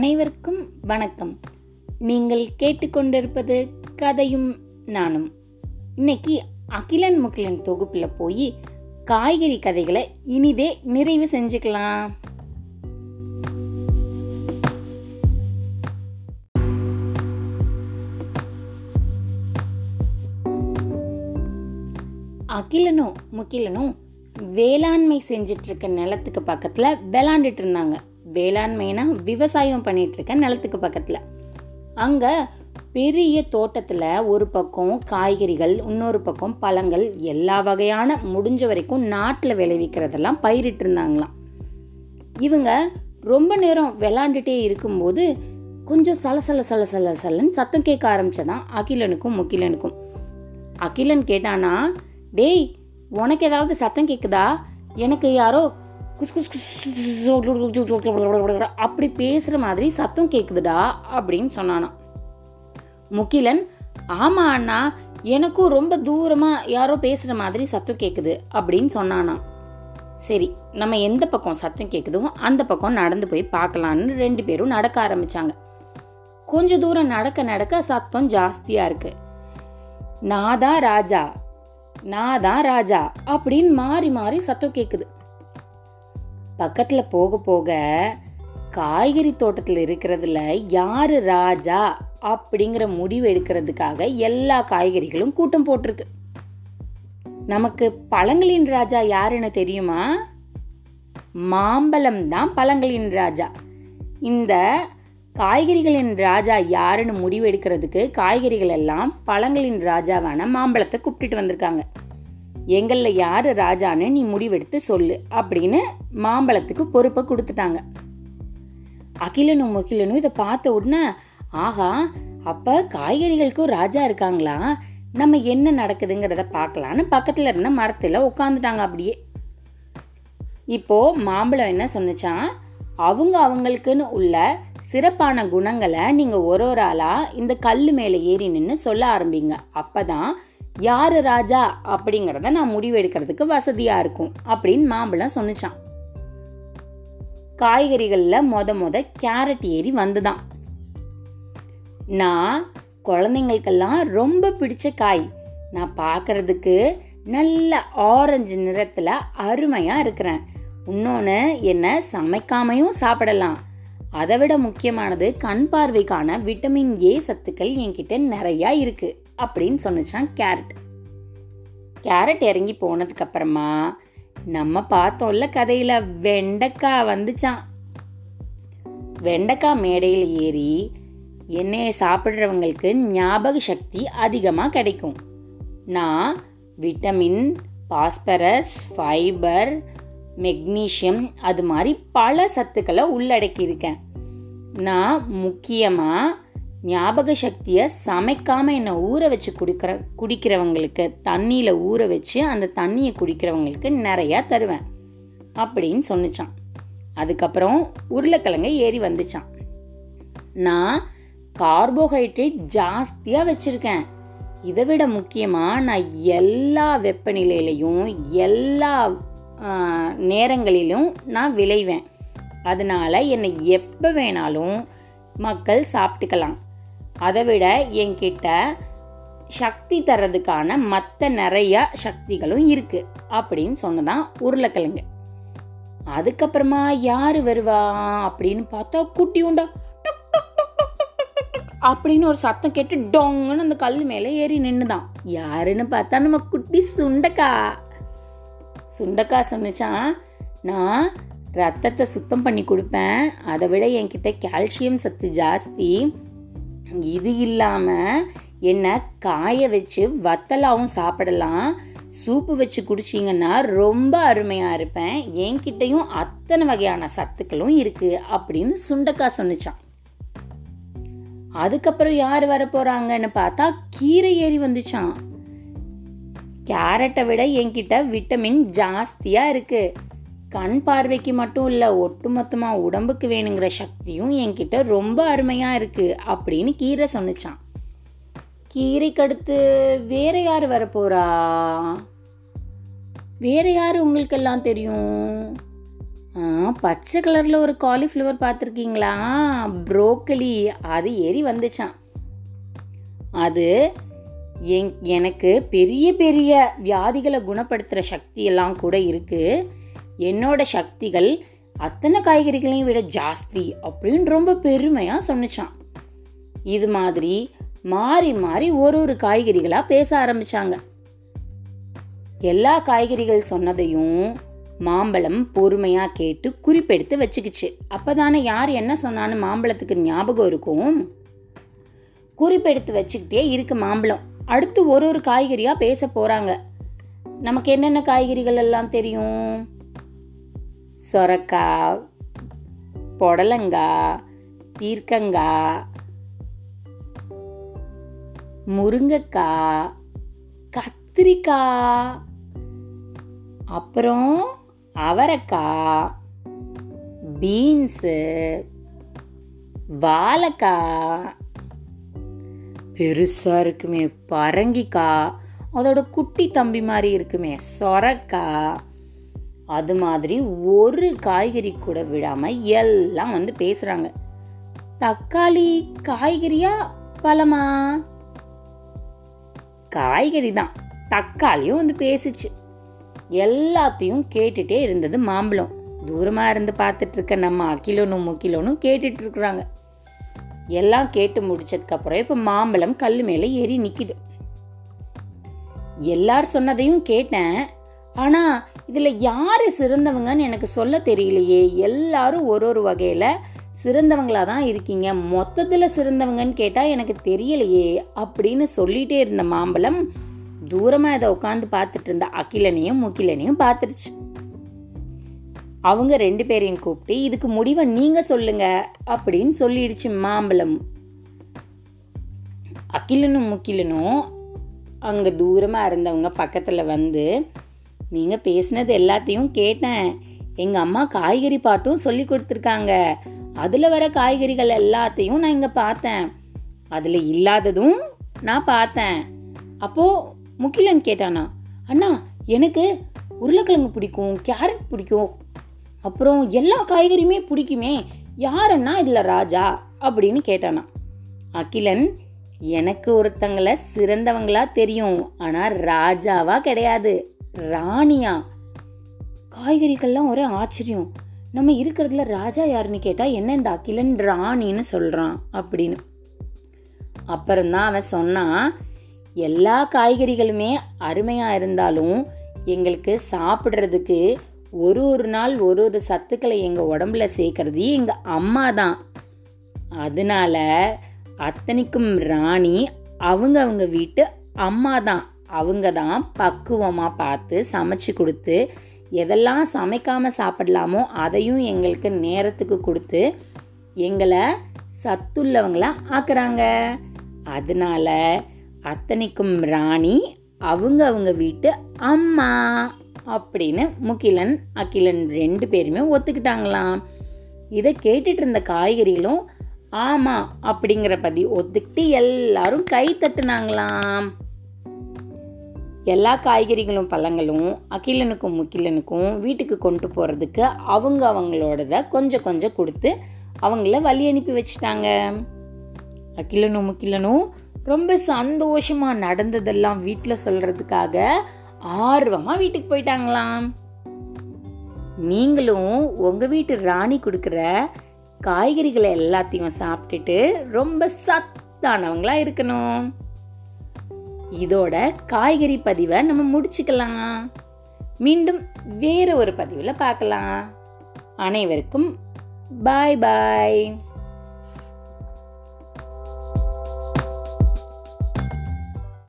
அனைவருக்கும் வணக்கம். நீங்கள் கேட்டுக்கொண்டிருப்பது கதையும் நானும். இன்னைக்கு அகிலன் முகிலன் தொகுப்பில் போய் காய்கறி கதைகளை இனிதே நிறைவு செஞ்சுக்கலாம். அகிலனும் முகிலனும் வேளாண்மை செஞ்சிட்டு இருக்க நிலத்துக்கு பக்கத்துல விளாண்டுட்டு இருந்தாங்க வேளாண்மைனா விவசாயம் பண்ணிட்டு நிலத்துக்கு பக்கத்தில். அங்கே பெரிய தோட்டத்தில் ஒரு பக்கம் காய்கறிகள் இன்னொரு பக்கம் பழங்கள் எல்லா வகையான முடிஞ்ச வரைக்கும் நாட்டில் விளைவிக்கிறதெல்லாம் பயிரிட்டு இருந்தாங்களாம். இவங்க ரொம்ப நேரம் விளாண்டுட்டே இருக்கும்போது கொஞ்சம் சலசல சல சல சலன்னு சத்தம் கேட்க ஆரம்பிச்சதான் அகிலனுக்கும் முகிலனுக்கும். அகிலன் கேட்டானா டேய் உனக்கு ஏதாவது சத்தம் கேட்குதா எனக்கு யாரோ குஸ் குஸ் குஸ் அப்படி பேசுகிற மாதிரி சத்தம் கேட்குதுடா அப்படின்னு சொன்னானா முகிலன் ஆமா அண்ணா எனக்கும் ரொம்ப தூரமாக யாரோ பேசுகிற மாதிரி சத்தம் கேட்குது அப்படின்னு சொன்னானா சரி நம்ம எந்த பக்கம் சத்தம் கேட்குதோ அந்த பக்கம் நடந்து போய் பார்க்கலான்னு ரெண்டு பேரும் நடக்க ஆரம்பிச்சாங்க கொஞ்சம் தூரம் நடக்க நடக்க சத்தம் ஜாஸ்தியாக இருக்குது நான் தான் ராஜா நான் தான் ராஜா அப்படின்னு மாறி மாறி சத்தம் கேட்குது பக்கத்தில் போக போக காய்கறி தோட்டத்தில் இருக்கிறதுல யார் ராஜா அப்படிங்கிற முடிவு எடுக்கிறதுக்காக எல்லா காய்கறிகளும் கூட்டம் போட்டிருக்கு. நமக்கு பழங்களின் ராஜா யாருன்னு தெரியுமா? மாம்பழம் தான் பழங்களின் ராஜா. இந்த காய்கறிகளின் ராஜா யாருன்னு முடிவு எடுக்கிறதுக்கு காய்கறிகள் எல்லாம் பழங்களின் ராஜாவான மாம்பழத்தை கூப்பிட்டுட்டு வந்திருக்காங்க. எங்களில் யாரு ராஜான்னு நீ முடிவெடுத்து சொல்லு அப்படின்னு மாம்பழத்துக்கு பொறுப்பை கொடுத்துட்டாங்க. அகிலனும் முகிலனும் இதை பார்த்த உடனே ஆஹா அப்ப காய்கறிகளுக்கும் ராஜா இருக்காங்களா? நம்ம என்ன நடக்குதுங்கிறத பார்க்கலான்னு பக்கத்துல இருந்த மரத்துல உட்காந்துட்டாங்க அப்படியே. இப்போ மாம்பழம் என்ன சொன்னுச்சான் அவங்க அவங்களுக்குன்னு உள்ள சிறப்பான குணங்களை நீங்க ஒரு ஒரு ஆளா இந்த கல் மேல ஏறி நின்று சொல்ல ஆரம்பிங்க. அப்பதான் யாரு ராஜா அப்படிங்கிறத நான் முடிவு எடுக்கிறதுக்கு இருக்கும் அப்படின்னு மாம்பழம் சொன்னிச்சான். காய்கறிகளில் மொத மொத கேரட் ஏறி வந்துதான். நான் குழந்தைங்களுக்கெல்லாம் ரொம்ப பிடிச்ச காய். நான் பார்க்கறதுக்கு நல்ல ஆரஞ்சு நிறத்தில் அருமையாக இருக்கிறேன். இன்னொன்று என்ன சமைக்காமையும் சாப்பிடலாம். அதை விட முக்கியமானது கண் பார்வைக்கான விட்டமின் ஏ சத்துக்கள் என்கிட்ட நிறையா இருக்குது அப்படின்னு சொன்னிச்சான் கேரட். கேரட் இறங்கி போனதுக்கு அப்புறமா நம்ம பார்த்தோம்ல கதையில வெண்டைக்காய் வந்துச்சான் வெண்டைக்காய் மேடையில் ஏறி எண்ணெயை சாப்பிட்றவங்களுக்கு ஞாபக சக்தி அதிகமாக கிடைக்கும். நான் விட்டமின் பாஸ்பரஸ் ஃபைபர் மெக்னீஷியம் அது மாதிரி பல சத்துக்களை உள்ளடக்கியிருக்கேன். நான் முக்கியமாக ஞாபக சக்தியை சமைக்காம என்னை ஊற வச்சு குடிக்கிற குடிக்கிறவங்களுக்கு தண்ணியில் ஊற வச்சு அந்த தண்ணியை குடிக்கிறவங்களுக்கு நிறையா தருவேன். அப்படின்னு சொன்னிச்சான். அதுக்கப்புறம் உருளைக்கிழங்க ஏறி வந்துச்சான். நான் கார்போஹைட்ரேட் ஜாஸ்தியாக வச்சுருக்கேன். இதை விட முக்கியமாக நான் எல்லா வெப்பநிலையிலையும் எல்லா நேரங்களிலும் நான் விளைவேன். அதனால என்னை எப்போ வேணாலும் மக்கள் சாப்பிட்டுக்கலாம். அதை விட என்கிட்ட சக்தி தர்றதுக்கான மற்ற நிறைய சக்திகளும் இருக்கு அப்படின்னு சொன்னதான் உருளைக்கிழங்கு. அதுக்கப்புறமா யாரு வருவா அப்படின்னு பார்த்தா குட்டி உண்டா. அப்படின்னு ஒரு சத்தம் கேட்டு டொங்குன்னு அந்த கல் மேலே ஏறி நின்றுதான் யாருன்னு பார்த்தா நம்ம குட்டி சுண்டக்கா. சுண்டக்கா சொன்னிச்சான் நான் ரத்தத்தை சுத்தம் பண்ணி கொடுப்பேன். அதை விட என்கிட்ட கால்சியம் சத்து ஜாஸ்தி. இது இல்லாமல் என்ன காய வச்சு வத்தலாவும் சாப்பிடலாம். சூப்பு வச்சு குடிச்சிங்கன்னா ரொம்ப அருமையாக இருப்பேன். என்கிட்டையும் அத்தனை வகையான சத்துக்களும் இருக்குது அப்படின்னு சுண்டக்கா சொன்னிச்சான். அதுக்கப்புறம் யார் வர போகிறாங்கன்னு பார்த்தா கீரை ஏறி வந்துச்சான். கேரட்டை விட என்கிட்ட விட்டமின் ஜாஸ்தியாக இருக்குது கண் பார்வைக்கு மட்டும் இல்லை ஒட்டுமொத்தமாக உடம்புக்கு வேணுங்கிற சக்தியும் என்கிட்ட ரொம்ப அருமையாக இருக்குது அப்படின்னு கீரை சொன்னிச்சான். கீரைக்கு அடுத்து வேற யார் வரப்போறா? வேற யார் உங்களுக்கெல்லாம் தெரியும்? பச்சை கலரில் ஒரு காலிஃப்ளவர் பார்த்துருக்கீங்களா? ப்ரோக்கலி அது ஏறி வந்துச்சான். அது என் எனக்கு பெரிய பெரிய வியாதிகளை குணப்படுத்துகிற சக்தி எல்லாம் கூட இருக்குது என்னோட சக்திகள் அத்தனை காய்கறிகளையும் விட ஜாஸ்தி அப்படின்னு ரொம்ப பெருமையாக சொன்னிச்சான். இது மாதிரி மாறி மாறி ஒரு ஒரு காய்கறிகளாக பேச ஆரம்பிச்சாங்க. எல்லா காய்கறிகள் சொன்னதையும் மாம்பழம் பொறுமையாக கேட்டு குறிப்பெடுத்து வச்சுக்கிச்சு. அப்போ தானே யார் என்ன சொன்னான்னு மாம்பழத்துக்கு ஞாபகம் இருக்கும்? குறிப்பெடுத்து வச்சுக்கிட்டே இருக்கு மாம்பழம். அடுத்து ஒரு ஒரு காய்கறியாக பேச போகிறாங்க நமக்கு என்னென்ன காய்கறிகள் எல்லாம் தெரியும்? சொரக்காய் புடலங்காய் பீர்க்கங்காய் முருங்கக்காய் கத்திரிக்காய் அப்புறம் அவரைக்காய் பீன்ஸு வாழைக்காய் பெருசாக இருக்குமே பரங்கிக்காய் அதோட குட்டி தம்பி மாதிரி இருக்குமே சொரக்காய் அது மாதிரி ஒரு காய்கறி கூட விடாமல் எல்லாம் வந்து பேசுகிறாங்க தக்காளி காய்கறியா பழமா? காய்கறி தான். தக்காளியும் வந்து பேசிச்சு. எல்லாத்தையும் கேட்டுட்டே இருந்தது மாம்பழம். தூரமாக இருந்து பார்த்துட்டு இருக்க நம்ம அக்கிலோனு முக்கிலோனும் கேட்டுட்டு இருக்கிறாங்க. எல்லாம் கேட்டு முடிச்சதுக்கப்புறம் இப்போ மாம்பழம் கல் மேலே ஏறி நிற்கிது எல்லார் சொன்னதையும் கேட்டேன். ஆனால் இதில் யார் சிறந்தவங்கன்னு எனக்கு சொல்ல தெரியலையே. எல்லாரும் ஒரு ஒரு வகையில் சிறந்தவங்களா தான் இருக்கீங்க. மொத்தத்தில் சிறந்தவங்கன்னு கேட்டால் எனக்கு தெரியலையே அப்படின்னு சொல்லிட்டே இருந்த மாம்பழம் தூரமாக இதை உட்காந்து பார்த்துட்டு இருந்த அகிலனையும் முகிலனையும் பார்த்துருச்சு. அவங்க ரெண்டு பேரையும் கூப்பிட்டு இதுக்கு முடிவை நீங்கள் சொல்லுங்க அப்படின்னு சொல்லிடுச்சு மாம்பழம். அகிலனும் முகிலனும் அங்கே தூரமாக இருந்தவங்க பக்கத்தில் வந்து நீங்க பேசினது எல்லாத்தையும் கேட்டேன். எங்க அம்மா காய்கறி பாட்டும் சொல்லி கொடுத்துருக்காங்க. அதுல வர காய்கறிகள் எல்லாத்தையும் நான் இங்க பார்த்தேன். அதுல இல்லாததும் நான் பார்த்தேன். அப்போ முக்கிலன் கேட்டானா அண்ணா எனக்கு உருளைக்கிழங்கு பிடிக்கும் கேரட் பிடிக்கும். அப்புறம் எல்லா காய்கறியுமே பிடிக்குமே. யாரண்ணா இதுல ராஜா? அப்படின்னு கேட்டானா. அகிலன் எனக்கு ஒருத்தங்களை சிறந்தவங்களா தெரியும். ஆனா ராஜாவா கிடையாது. ராணியா. காய்கறிகள்லாம் ஒரே ஆச்சரியம். நம்ம இருக்கிறதுல ராஜா யாருன்னு கேட்டால் என்ன இந்த அகிலன் ராணின்னு சொல்கிறான் அப்படின்னு. அப்புறம்தான் அவன் சொன்னான் எல்லா காய்கறிகளுமே அருமையாக இருந்தாலும் எங்களுக்கு சாப்பிட்றதுக்கு ஒரு ஒரு நாள் ஒரு ஒரு சத்துக்களை எங்கள் உடம்புல சேர்க்கறது எங்கள் அம்மா தான். அதனால அத்தனைக்கும் ராணி அவங்க அவங்க வீட்டு அம்மா தான். அவங்க தான் பக்குவமாக பார்த்து சமைச்சு கொடுத்து எதெல்லாம் சமைக்காமல் சாப்பிடலாமோ அதையும் எங்களுக்கு நேரத்துக்கு கொடுத்து எங்களை சத்துள்ளவங்களா ஆக்குறாங்க. அதனால அத்தனைக்கும் ராணி அவங்க அவங்க வீட்டு அம்மா அப்படின்னு முகிலன் அகிலன் ரெண்டு பேருமே ஒத்துக்கிட்டாங்களாம். இதை கேட்டுட்டு இருந்த காய்கறிகளும் ஆமாம் அப்படிங்கிற பதி ஒத்துக்கிட்டு எல்லாரும் கை தட்டுனாங்களாம். எல்லா காய்கறிகளும் பழங்களும் அகிலனுக்கும் முக்கிலனுக்கும் வீட்டுக்கு கொண்டு போகிறதுக்கு அவங்க அவங்களோடத கொஞ்சம் கொஞ்சம் கொடுத்து அவங்கள வழி அனுப்பி வச்சுட்டாங்க. அகிலனும் முக்கிலனும் ரொம்ப சந்தோஷமாக நடந்ததெல்லாம் வீட்டில் சொல்கிறதுக்காக ஆர்வமாக வீட்டுக்கு போயிட்டாங்களாம். நீங்களும் உங்கள் வீட்டு ராணி கொடுக்குற காய்கறிகளை எல்லாத்தையும் சாப்பிட்டுட்டு ரொம்ப சத்தானவங்களாக இருக்கணும். இதோட காய்கறி பதிவை நம்ம முடிச்சுக்கலாம். மீண்டும் வேற ஒரு பதிவில் பார்க்கலாம். அனைவருக்கும் பாய் பாய்